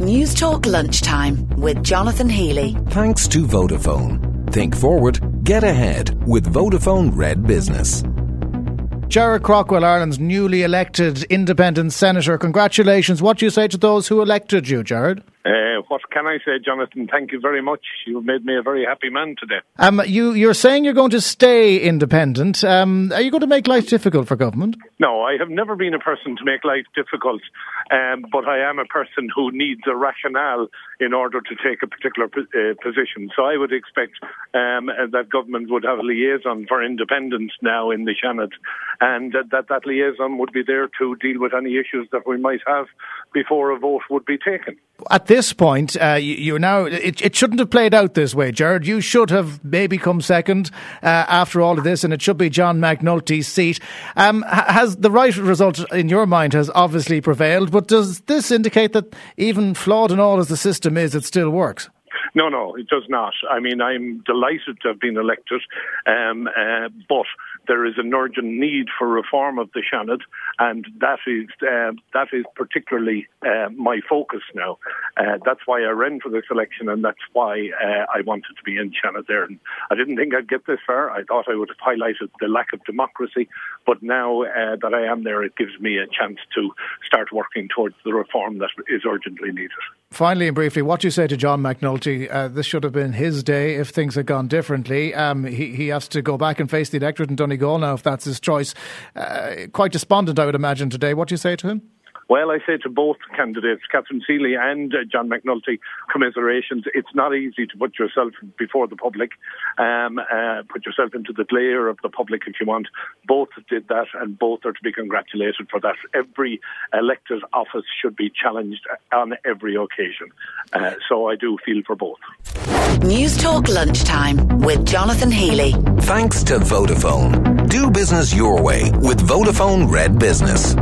News Talk Lunchtime with Jonathan Healy. Thanks to Vodafone. Think forward, get ahead with Vodafone Red Business. Gerard Craughwell, Ireland's newly elected independent senator. Congratulations. What do you say to those who elected you, Gerard? Uh, what can I say, Jonathan? Thank you very much. You've made me a very happy man today. Um, you, you're saying you're going to stay independent. Um, are you going to make life difficult for government? No, I have never been a person to make life difficult, um, but I am a person who needs a rationale in order to take a particular uh, position. So I would expect um, that government would have a liaison for independents now in the Seanad, and uh, that that liaison would be there to deal with any issues that we might have before a vote would be taken. At this point, uh, you, are now. It, it, shouldn't have played out this way, Gerard. You should have maybe come second uh, after all of this, and it should be John McNulty's seat. Um, has the right result in your mind has obviously prevailed, but does this indicate that even flawed and all as the system is, it still works? No, no, it does not. I mean, I'm delighted to have been elected, um, uh, but there is an urgent need for reform of the Seanad, and that is uh, that is particularly uh, my focus now. Uh, that's why I ran for this election, and that's why uh, I wanted to be in Seanad there. And I didn't think I'd get this far. I thought I would have highlighted the lack of democracy, but now uh, that I am there, it gives me a chance to start working towards the reform that is urgently needed. Finally and briefly, what do you say to John McNulty? Uh, this should have been his day if things had gone differently. Um, he, he has to go back and face the electorate in Donegal now if that's his choice. Uh, quite despondent, I would imagine, today. What do you say to him? Well, I say to both candidates, Catherine Seeley and uh, John McNulty, commiserations. It's not easy to put yourself before the public, um, uh, put yourself into the glare of the public if you want. Both did that, and both are to be congratulated for that. Every elected office should be challenged on every occasion. Uh, so I do feel for both. News Talk Lunchtime with Jonathan Healy. Thanks to Vodafone. Do business your way with Vodafone Red Business.